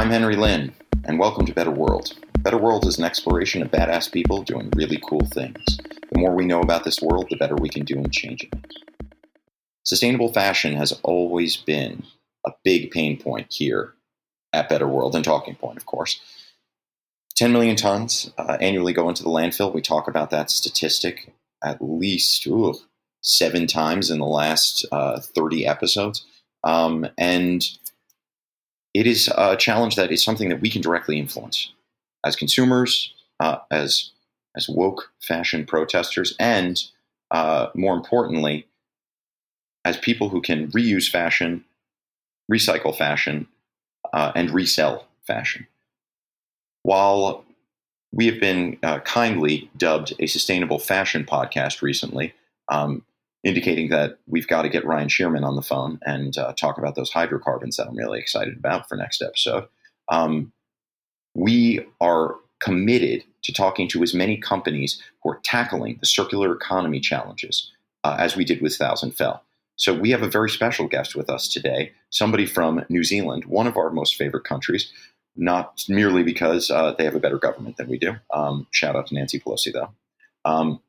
I'm Henry Lin, and welcome to Better World. Better World is an exploration of badass people doing really cool things. The more we know about this world, the better we can do in changing it. Sustainable fashion has always been a big pain point here at Better World and Talking Point, of course. 10 million tons uh, annually go into the landfill. We talk about that statistic at least ooh, seven times in the last uh, 30 episodes. Um, and it is a challenge that is something that we can directly influence as consumers, uh, as as woke fashion protesters, and uh, more importantly, as people who can reuse fashion, recycle fashion, uh, and resell fashion. While we have been uh, kindly dubbed a sustainable fashion podcast recently, um, indicating that we've got to get Ryan Shearman on the phone and uh, talk about those hydrocarbons that I'm really excited about for next episode. Um, we are committed to talking to as many companies who are tackling the circular economy challenges uh, as we did with Thousand Fell. So we have a very special guest with us today, somebody from New Zealand, one of our most favorite countries, not merely because uh, they have a better government than we do. Um, shout out to Nancy Pelosi, though. Um,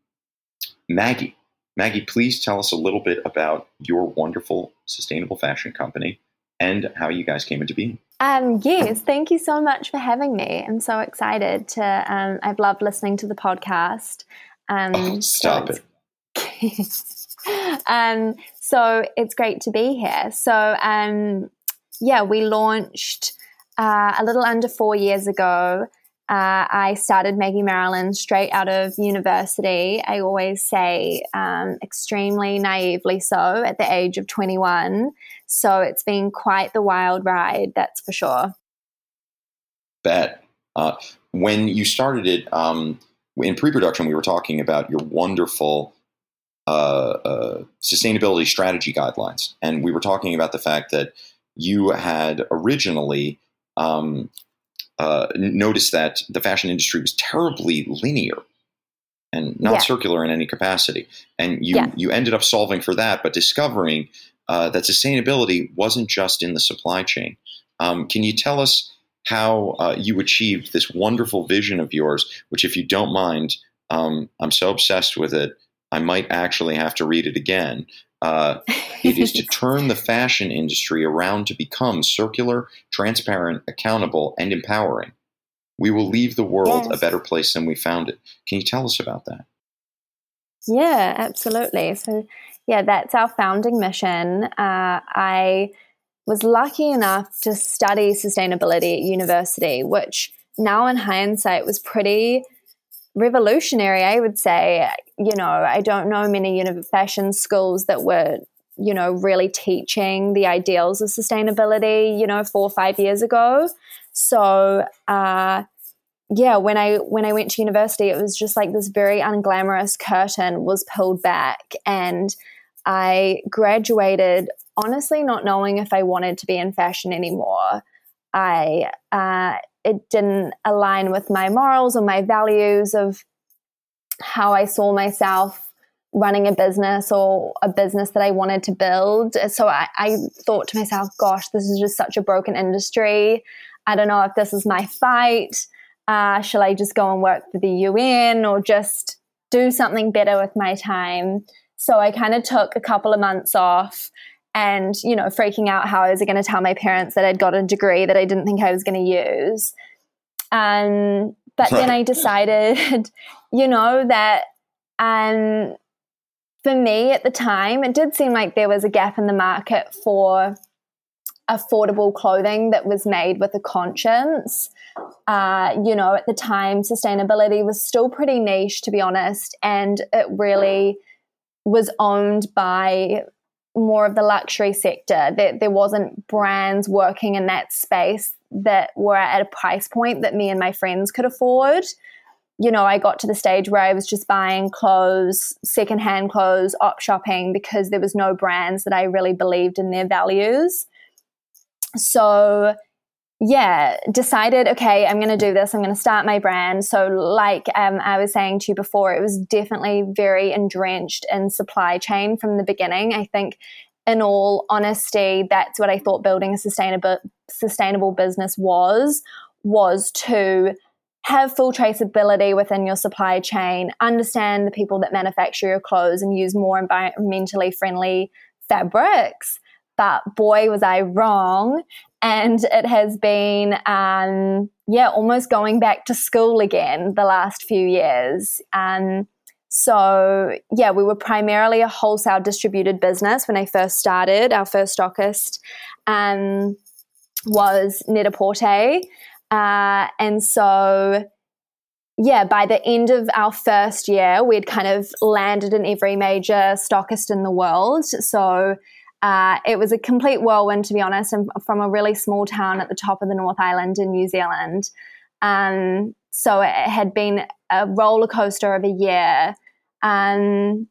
Maggie Maggie, please tell us a little bit about your wonderful sustainable fashion company and how you guys came into being. Um, yes, thank you so much for having me. I'm so excited to. Um, I've loved listening to the podcast. Um, oh, stop so it. um, so it's great to be here. So um, yeah, we launched uh, a little under four years ago. Uh, I started Maggie Marilyn straight out of university. I always say um, extremely naively so at the age of 21. So it's been quite the wild ride, that's for sure. Bet. Uh, when you started it um, in pre production, we were talking about your wonderful uh, uh, sustainability strategy guidelines. And we were talking about the fact that you had originally um, uh, noticed that the fashion industry was terribly linear and not yeah. circular in any capacity. And you yeah. you ended up solving for that, but discovering uh, that sustainability wasn't just in the supply chain. Um, can you tell us how uh, you achieved this wonderful vision of yours? Which, if you don't mind, um, I'm so obsessed with it, I might actually have to read it again. Uh, it is to turn the fashion industry around to become circular, transparent, accountable, and empowering. We will leave the world yes. a better place than we found it. Can you tell us about that? Yeah, absolutely. So, yeah, that's our founding mission. Uh, I was lucky enough to study sustainability at university, which now in hindsight was pretty revolutionary, I would say. You know, I don't know many fashion schools that were, you know, really teaching the ideals of sustainability, you know, four or five years ago. So, uh, yeah, when I when I went to university, it was just like this very unglamorous curtain was pulled back, and I graduated honestly not knowing if I wanted to be in fashion anymore. I uh, it didn't align with my morals or my values of how I saw myself running a business or a business that I wanted to build. So I, I, thought to myself, gosh, this is just such a broken industry. I don't know if this is my fight. Uh, shall I just go and work for the UN or just do something better with my time? So I kind of took a couple of months off and you know freaking out how I was going to tell my parents that I'd got a degree that I didn't think I was going to use. Um, but then I decided, you know, that um, for me at the time, it did seem like there was a gap in the market for affordable clothing that was made with a conscience. Uh, you know, at the time, sustainability was still pretty niche, to be honest, and it really was owned by more of the luxury sector. There, there wasn't brands working in that space that were at a price point that me and my friends could afford. You know, I got to the stage where I was just buying clothes, secondhand clothes, op shopping because there was no brands that I really believed in their values. So, yeah, decided, okay, I'm going to do this. I'm going to start my brand. So, like um, I was saying to you before, it was definitely very entrenched in supply chain from the beginning. I think, in all honesty, that's what I thought building a sustainable sustainable business was was to have full traceability within your supply chain, understand the people that manufacture your clothes, and use more environmentally friendly fabrics. But boy, was I wrong. And it has been, um, yeah, almost going back to school again the last few years. Um, so, yeah, we were primarily a wholesale distributed business when I first started. Our first stockist um, was Net-a-Porter. Uh, and so, yeah, by the end of our first year, we'd kind of landed in every major stockist in the world. So uh, it was a complete whirlwind, to be honest, and from a really small town at the top of the North Island in New Zealand. Um, so it had been a roller coaster of a year. Um,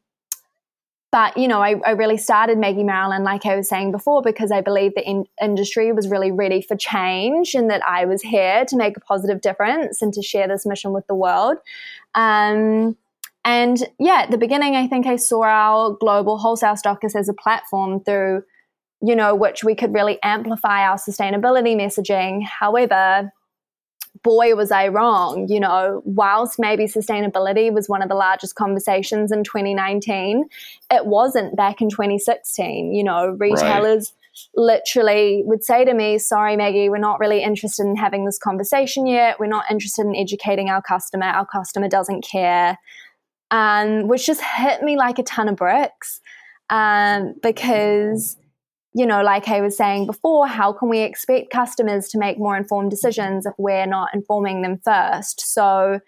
but you know, I, I, really started Maggie Marilyn, like I was saying before, because I believe the in- industry was really ready for change, and that I was here to make a positive difference and to share this mission with the world. Um, and yeah, at the beginning, I think I saw our global wholesale stockers as a platform through, you know, which we could really amplify our sustainability messaging. However, boy, was I wrong. You know, whilst maybe sustainability was one of the largest conversations in 2019, it wasn't back in 2016. You know, retailers. Right. Literally would say to me, Sorry, Maggie, we're not really interested in having this conversation yet. We're not interested in educating our customer. Our customer doesn't care. Um, which just hit me like a ton of bricks um, because you know, like I was saying before, how can we expect customers to make more informed decisions if we're not informing them first? So,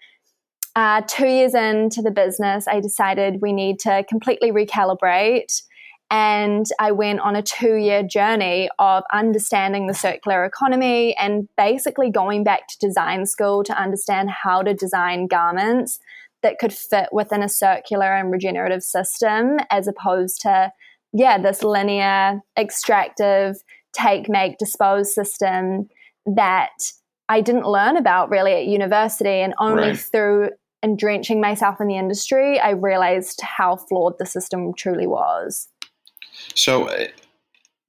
uh, two years into the business, I decided we need to completely recalibrate. And I went on a two year journey of understanding the circular economy and basically going back to design school to understand how to design garments that could fit within a circular and regenerative system as opposed to yeah, this linear, extractive, take, make, dispose system that I didn't learn about really at university. And only right. through and drenching myself in the industry, I realized how flawed the system truly was. So,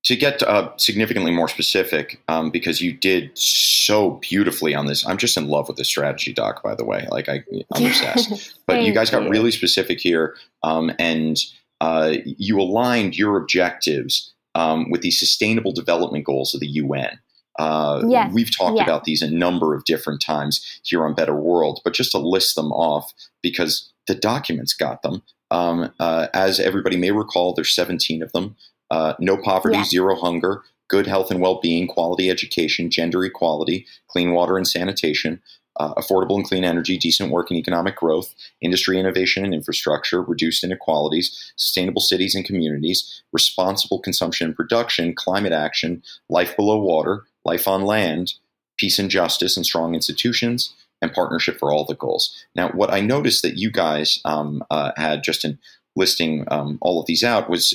to get uh, significantly more specific, um, because you did so beautifully on this, I'm just in love with the strategy doc. By the way, like I, am obsessed. but you guys got you. really specific here, um, and uh, you aligned your objectives um, with the Sustainable Development Goals of the UN. Uh, yes. We've talked about these a number of different times here on Better World, but just to list them off because the documents got them. Um, uh, as everybody may recall, there's 17 of them. Uh, no poverty, zero hunger, good health and well-being, quality education, gender equality, clean water and sanitation, uh, affordable and clean energy, decent work and economic growth, industry innovation and infrastructure, reduced inequalities, sustainable cities and communities, responsible consumption and production, climate action, life below water, life on land, peace and justice, and strong institutions, and partnership for all the goals. Now, what I noticed that you guys um, uh, had just in listing um, all of these out was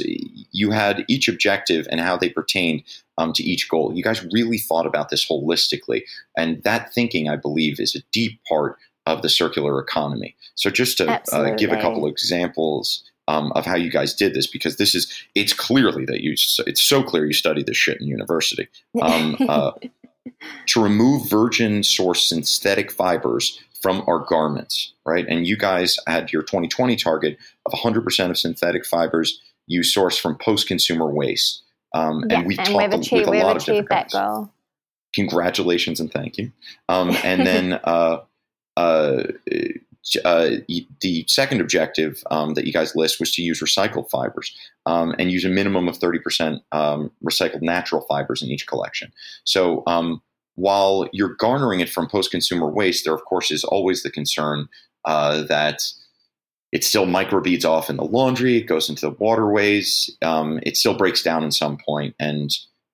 you had each objective and how they pertained um, to each goal. You guys really thought about this holistically, and that thinking, I believe, is a deep part of the circular economy. So, just to uh, give a couple of examples. Um, of how you guys did this, because this is, it's clearly that you, it's so clear you studied this shit in university. Um, uh, to remove virgin source synthetic fibers from our garments, right? And you guys had your 2020 target of 100% of synthetic fibers you source from post-consumer waste. Um, and we've and talked we've achieved, with a lot of different that goal. Congratulations and thank you. Um, and then uh, uh, uh, the second objective um, that you guys list was to use recycled fibers um, and use a minimum of 30% um, recycled natural fibers in each collection. So um, while you're garnering it from post-consumer waste, there of course is always the concern uh, that it still microbeads off in the laundry, it goes into the waterways, um, it still breaks down at some point, and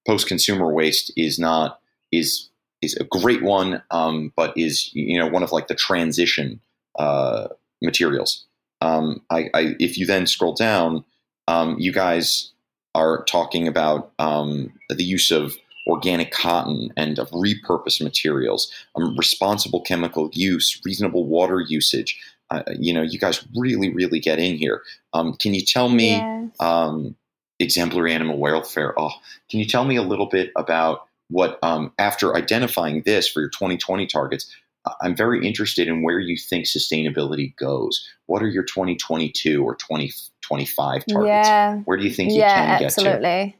post-consumer waste is not is is a great one, um, but is you know one of like the transition uh, materials. Um, I, I, if you then scroll down, um, you guys are talking about um, the use of organic cotton and of repurposed materials, um, responsible chemical use, reasonable water usage. Uh, you know, you guys really, really get in here. Um, can you tell me um, exemplary animal welfare? Oh, can you tell me a little bit about what um, after identifying this for your 2020 targets, I'm very interested in where you think sustainability goes. What are your 2022 or 2025 targets? Yeah. Where do you think you yeah, can get absolutely. to? Absolutely.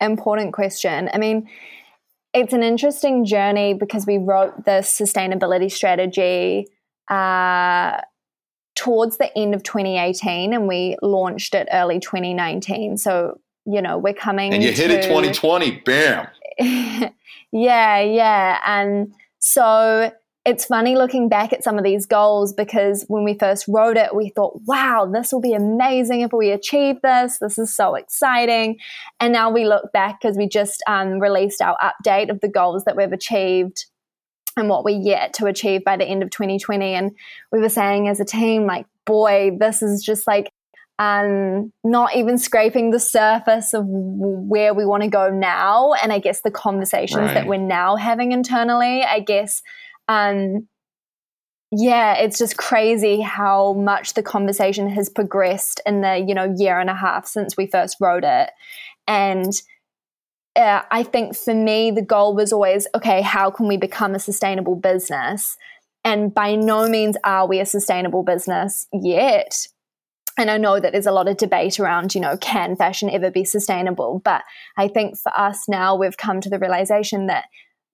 Important question. I mean, it's an interesting journey because we wrote the sustainability strategy uh, towards the end of 2018 and we launched it early 2019. So, you know, we're coming. And you hit it 2020, bam. yeah, yeah. And so it's funny looking back at some of these goals because when we first wrote it, we thought, wow, this will be amazing if we achieve this. This is so exciting. And now we look back because we just um, released our update of the goals that we've achieved and what we're yet to achieve by the end of 2020. And we were saying as a team, like, boy, this is just like um, not even scraping the surface of where we want to go now. And I guess the conversations right. that we're now having internally, I guess um, yeah, it's just crazy how much the conversation has progressed in the you know year and a half since we first wrote it, and uh, I think for me the goal was always okay, how can we become a sustainable business? And by no means are we a sustainable business yet. And I know that there's a lot of debate around, you know, can fashion ever be sustainable? But I think for us now, we've come to the realization that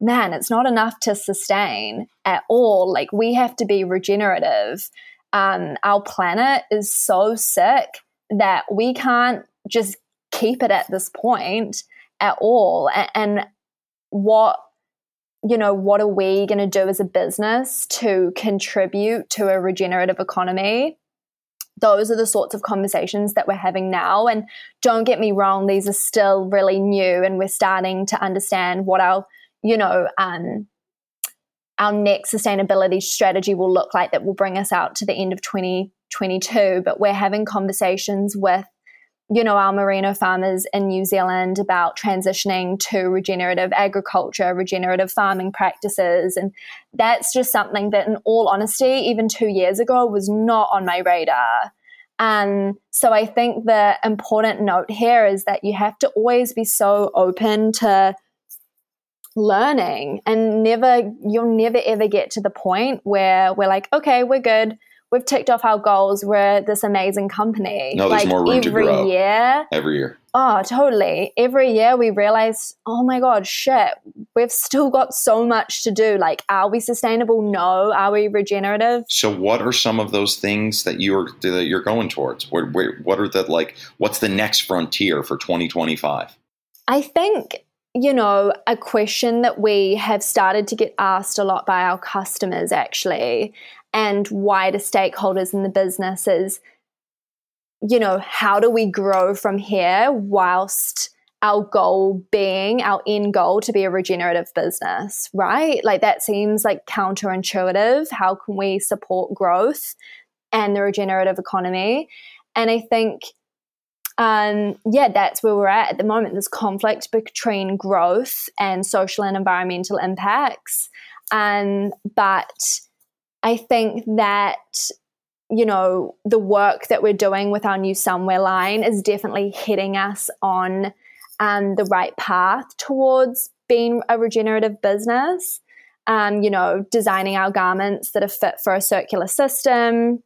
man, it's not enough to sustain at all. Like we have to be regenerative. Um, our planet is so sick that we can't just keep it at this point at all. And, and what you know, what are we going to do as a business to contribute to a regenerative economy? Those are the sorts of conversations that we're having now. And don't get me wrong, these are still really new, and we're starting to understand what our you know, um, our next sustainability strategy will look like that will bring us out to the end of 2022. But we're having conversations with, you know, our merino farmers in New Zealand about transitioning to regenerative agriculture, regenerative farming practices. And that's just something that, in all honesty, even two years ago was not on my radar. And so I think the important note here is that you have to always be so open to learning and never you'll never ever get to the point where we're like okay we're good. We've ticked off our goals. We're this amazing company. No there's like more room every to grow year every year. Oh totally. Every year we realize oh my god shit we've still got so much to do. Like are we sustainable? No. Are we regenerative? So what are some of those things that you're that you're going towards? What, what are the like what's the next frontier for 2025 i think you know, a question that we have started to get asked a lot by our customers actually, and wider stakeholders in the business is, you know, how do we grow from here whilst our goal being our end goal to be a regenerative business, right? Like that seems like counterintuitive. How can we support growth and the regenerative economy? And I think um, yeah, that's where we're at at the moment. There's conflict between growth and social and environmental impacts. Um, but I think that, you know, the work that we're doing with our new Somewhere line is definitely hitting us on um, the right path towards being a regenerative business. Um, you know, designing our garments that are fit for a circular system.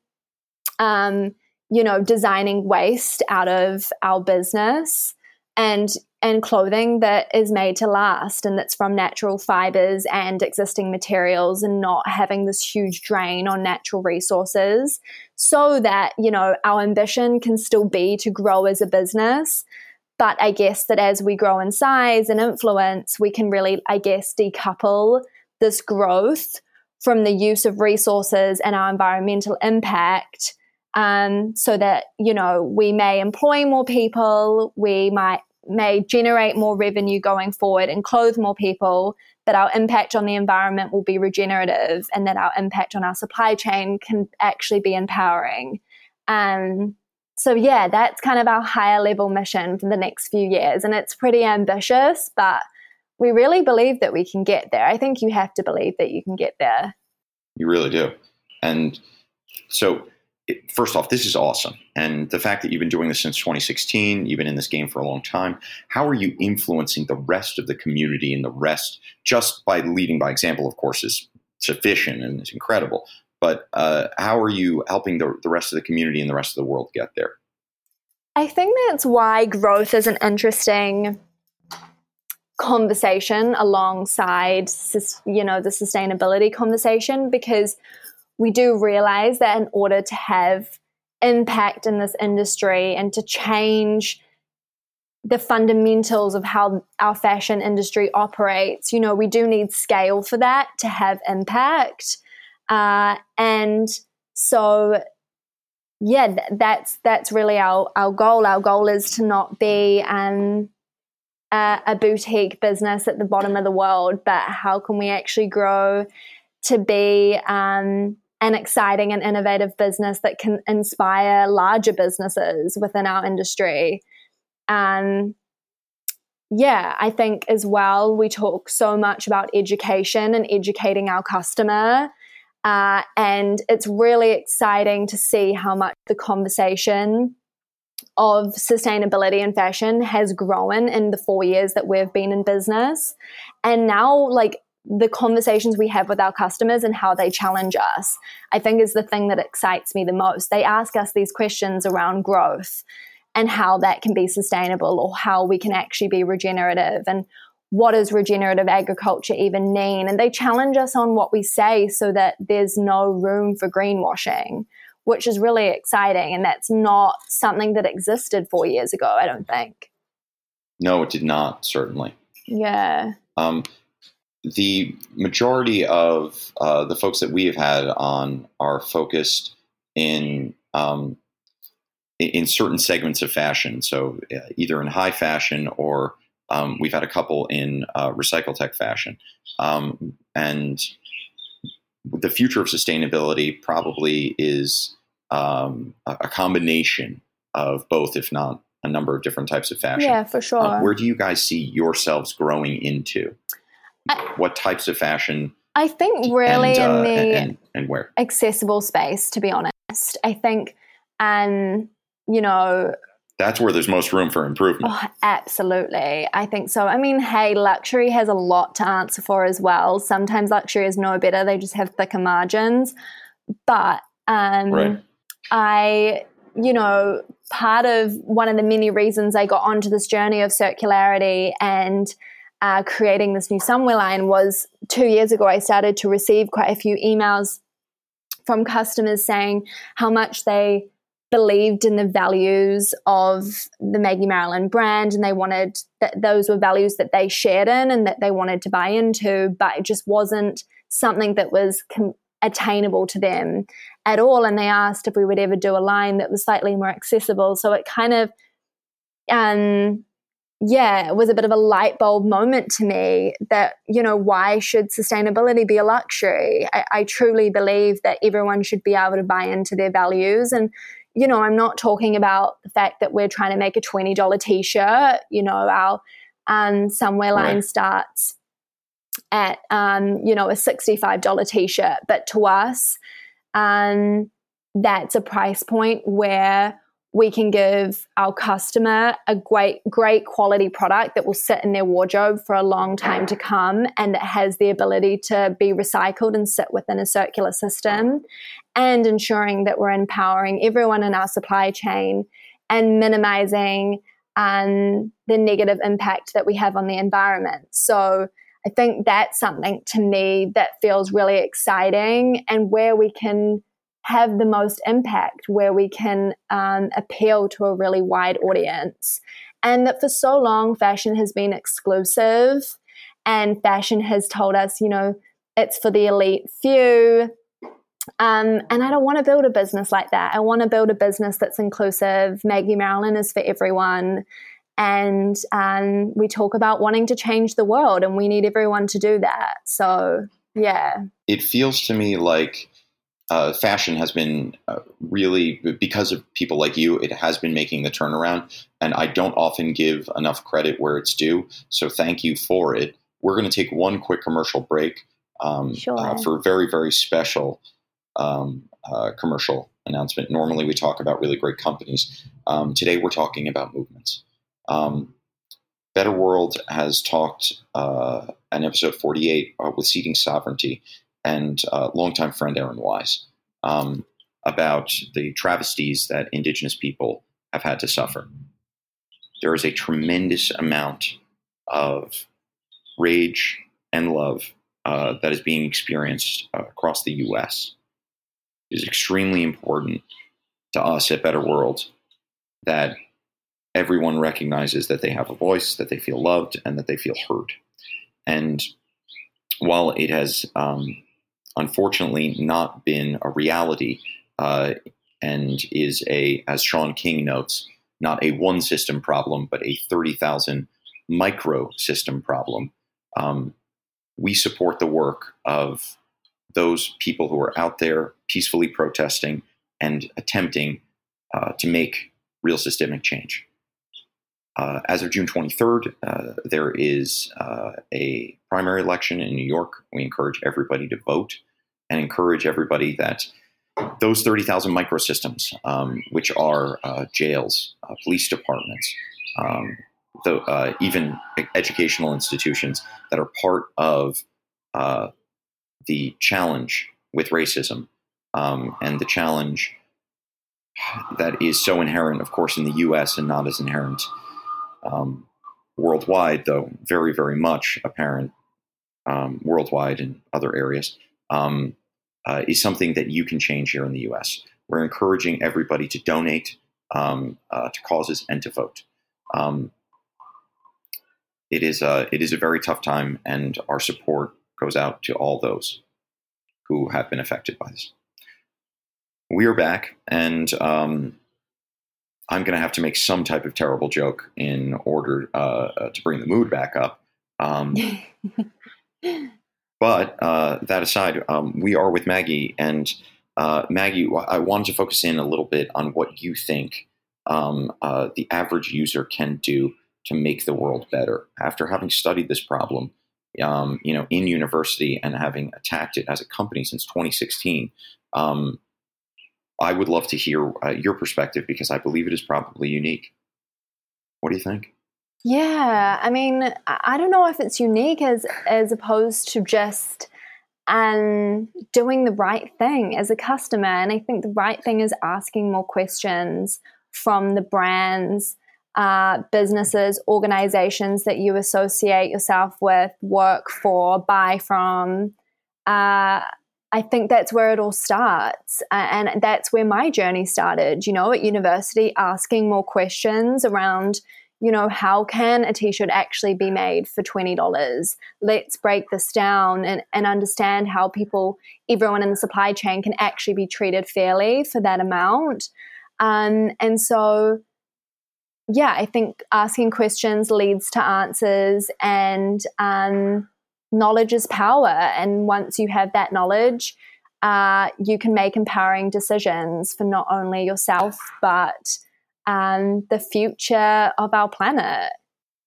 Um, you know, designing waste out of our business and and clothing that is made to last and that's from natural fibers and existing materials and not having this huge drain on natural resources so that you know our ambition can still be to grow as a business. But i guess that as we grow in size and influence we can really i guess decouple this growth from the use of resources and our environmental impact um, so that you know we may employ more people, we might may generate more revenue going forward and clothe more people, that our impact on the environment will be regenerative, and that our impact on our supply chain can actually be empowering. Um, so yeah, that's kind of our higher level mission for the next few years, and it's pretty ambitious, but we really believe that we can get there. I think you have to believe that you can get there. You really do, and so it, first off, this is awesome. And the fact that you've been doing this since 2016, you've been in this game for a long time, how are you influencing the rest of the community and the rest just by leading by example, of course, is sufficient and is incredible. But uh, how are you helping the, the rest of the community and the rest of the world get there? I think that's why growth is an interesting conversation alongside you know the sustainability conversation because we do realize that in order to have impact in this industry and to change the fundamentals of how our fashion industry operates, you know, we do need scale for that to have impact. Uh, and so, yeah, th- that's that's really our our goal. Our goal is to not be um, a, a boutique business at the bottom of the world, but how can we actually grow to be um, an exciting and innovative business that can inspire larger businesses within our industry. And yeah, I think as well, we talk so much about education and educating our customer. Uh, and it's really exciting to see how much the conversation of sustainability and fashion has grown in the four years that we've been in business. And now, like, the conversations we have with our customers and how they challenge us, I think is the thing that excites me the most. They ask us these questions around growth and how that can be sustainable or how we can actually be regenerative and what does regenerative agriculture even mean? And they challenge us on what we say so that there's no room for greenwashing, which is really exciting. And that's not something that existed four years ago, I don't think. No, it did not, certainly. Yeah. Um, the majority of uh, the folks that we have had on are focused in um, in certain segments of fashion. So uh, either in high fashion or um, we've had a couple in uh, recycle tech fashion. Um, and the future of sustainability probably is um, a combination of both, if not a number of different types of fashion. Yeah, for sure. Uh, where do you guys see yourselves growing into? I, what types of fashion? I think really and, uh, in the and, and, where accessible space. To be honest, I think, and you know, that's where there's most room for improvement. Oh, absolutely. I think so. I mean, hey, luxury has a lot to answer for as well. Sometimes luxury is no better, they just have thicker margins. But um, right. I, you know, part of one of the many reasons I got onto this journey of circularity and uh, creating this new Somewhere line was two years ago, I started to receive quite a few emails from customers saying how much they believed in the values of the Maggie Marilyn brand and they wanted that those were values that they shared in and that they wanted to buy into, but it just wasn't something that was com- attainable to them at all. And they asked if we would ever do a line that was slightly more accessible. So it kind of, um, yeah, it was a bit of a light bulb moment to me that, you know, why should sustainability be a luxury? I, I, truly believe that everyone should be able to buy into their values. And, you know, I'm not talking about the fact that we're trying to make a $20 t shirt. You know, our um, somewhere line right. starts at, um, you know, a $65 t shirt. But to us, um, that's a price point where we can give our customer a great great quality product that will sit in their wardrobe for a long time to come and that has the ability to be recycled and sit within a circular system and ensuring that we're empowering everyone in our supply chain and minimizing um, the negative impact that we have on the environment. So i think that's something to me that feels really exciting and where we can have the most impact, where we can um, appeal to a really wide audience. And that for so long, fashion has been exclusive, and fashion has told us, you know, it's for the elite few. Um, and I don't want to build a business like that. I want to build a business that's inclusive. Maggie Marilyn is for everyone. And um, we talk about wanting to change the world, and we need everyone to do that. So, yeah. It feels to me like uh, fashion has been uh, really because of people like you it has been making the turnaround and i don't often give enough credit where it's due so thank you for it we're going to take one quick commercial break um, sure. uh, for a very very special um, uh, commercial announcement. Normally, we talk about really great companies. Um, today, we're talking about movements. Um, Better World has talked uh, in episode 48 uh, with Seeding Sovereignty and uh, longtime friend Aaron Wise um, about the travesties that Indigenous people have had to suffer. There is a tremendous amount of rage and love uh, that is being experienced uh, across the U.S. It is extremely important to us at Better World that everyone recognizes that they have a voice, that they feel loved, and that they feel heard. And while it has um, unfortunately not been a reality uh, and is a, as Shaun King notes, not a one system problem, but a 30,000 micro system problem, um, we support the work of those people who are out there peacefully protesting and attempting uh, to make real systemic change. Uh, as of June 23rd, uh, there is uh, a primary election in New York. We encourage everybody to vote and encourage everybody that those 30,000 microsystems, um, which are uh, jails, uh, police departments, um, the, uh, even educational institutions that are part of the challenge with racism um, and the challenge that is so inherent, of course, in the U.S. and not as inherent um, worldwide, though very, very much apparent um, worldwide in other areas, um, uh, is something that you can change here in the U.S. We're encouraging everybody to donate um, uh, to causes and to vote. Um, it is a, it is a very tough time, and our support goes out to all those who have been affected by this. We are back, and um, I'm going to have to make some type of terrible joke in order uh, uh, to bring the mood back up. Um, but uh, that aside, um, we are with Maggie, and uh, Maggie, I wanted to focus in a little bit on what you think um, uh, the average user can do to make the world better. After having studied this problem, um, you know, in university and having attacked it as a company since 2016. Um, I would love to hear uh, your perspective because I believe it is probably unique. What do you think? Yeah, I mean, I don't know if it's unique as as opposed to just um, doing the right thing as a customer. And I think the right thing is asking more questions from the brands, uh, businesses, organizations that you associate yourself with, work for, buy from. Uh, I think that's where it all starts. And that's where my journey started, you know, at university, asking more questions around, you know, how can a t shirt actually be made for $20? Let's break this down and, and understand how people, everyone in the supply chain, can actually be treated fairly for that amount. Um, and so, yeah, I think asking questions leads to answers and, um, knowledge is power. And once you have that knowledge, uh, you can make empowering decisions for not only yourself, but um, the future of our planet.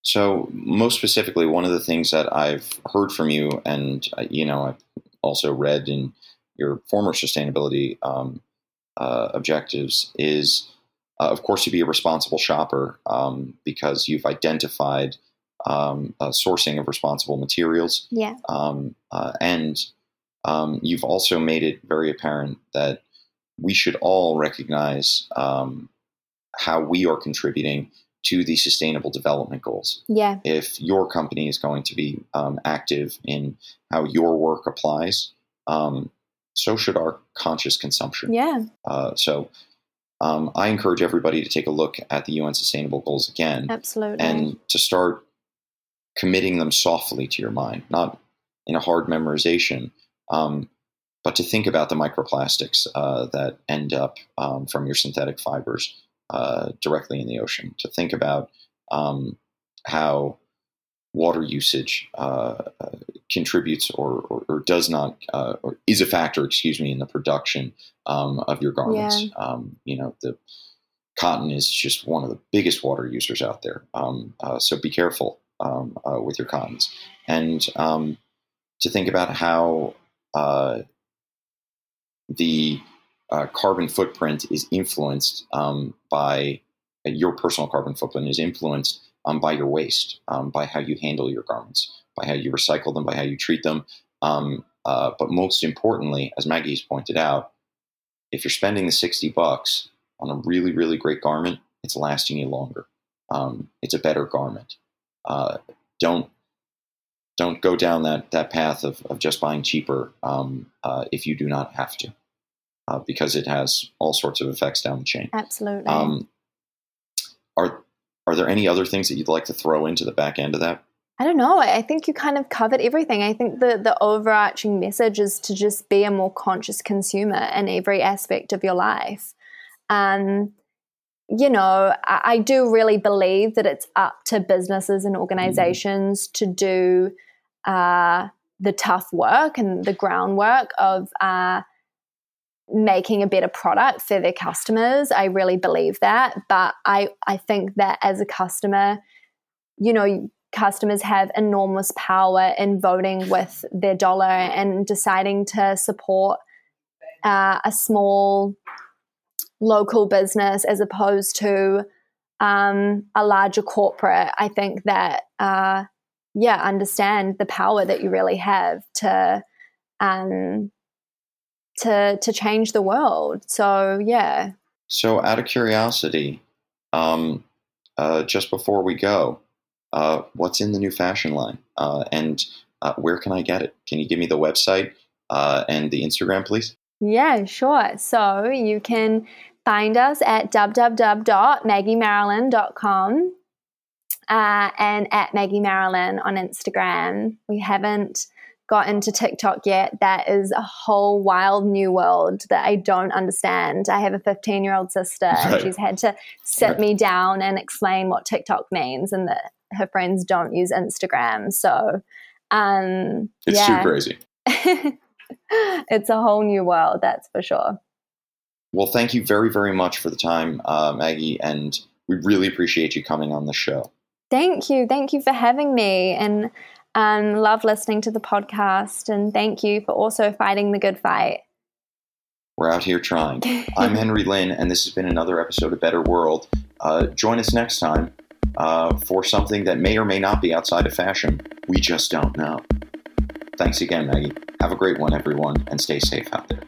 So, most specifically, one of the things that I've heard from you, and uh, you know, I've also read in your former sustainability um, uh, objectives, is uh, of course to be a responsible shopper um, because you've identified um, uh, sourcing of responsible materials. Yeah. Um, uh, and um, you've also made it very apparent that we should all recognize um, how we are contributing to the sustainable development goals. Yeah. If your company is going to be um, active in how your work applies, um, so should our conscious consumption. Yeah. Uh, so um, I encourage everybody to take a look at the UN Sustainable Goals again. Absolutely. And to start committing them softly to your mind, not in a hard memorization, um, but to think about the microplastics uh, that end up um, from your synthetic fibers uh, directly in the ocean, to think about um, how water usage uh, uh contributes or, or, or, does not, uh, or is a factor, excuse me, in the production um, of your garments. Yeah. Um, you know, the cotton is just one of the biggest water users out there. Um, uh, so be careful um, uh, with your cons, and um, to think about how uh, the uh, carbon footprint is influenced um, by uh, your personal carbon footprint is influenced um, by your waste, um, by how you handle your garments, by how you recycle them, by how you treat them. Um, uh, but most importantly, as Maggie's pointed out, if you're spending the 60 bucks on a really, really great garment, it's lasting you longer. It's a better garment. Uh, don't don't go down that that path of, of just buying cheaper um, uh, if you do not have to, uh, because it has all sorts of effects down the chain. Absolutely. Um, are are there any other things that you'd like to throw into the back end of that? I don't know. I think you kind of covered everything. I think the the overarching message is to just be a more conscious consumer in every aspect of your life. Um, you know, I, I do really believe that it's up to businesses and organizations mm. to do uh, the tough work and the groundwork of uh, making a better product for their customers. I really believe that. But I, I think that as a customer, you know, customers have enormous power in voting with their dollar and deciding to support uh, a small local business as opposed to um, a larger corporate. I think that, uh, yeah, understand the power that you really have to um, to to change the world. So yeah. So out of curiosity, um, uh, just before we go, uh, what's in the new fashion line, uh, and uh, where can I get it? Can you give me the website uh, and the Instagram, please? Yeah, sure. So you can find us at www.maggiemarilyn.com uh, and at Maggie Marilyn on Instagram. We haven't got into TikTok yet, that is a whole wild new world that I don't understand. I have a 15 year old sister, right. and she's had to sit right. me down and explain what TikTok means and that her friends don't use Instagram. So, um, it's yeah. too crazy. it's a whole new world, that's for sure. Well, thank you very, very much for the time, uh, Maggie, and we really appreciate you coming on the show. Thank you. Thank you for having me. And um, love listening to the podcast. And thank you for also fighting the good fight. We're out here trying. I'm Henry Lin, and this has been another episode of Better World. Uh, join us next time uh, for something that may or may not be outside of fashion. We just don't know. Thanks again, Maggie. Have a great one, everyone, and stay safe out there.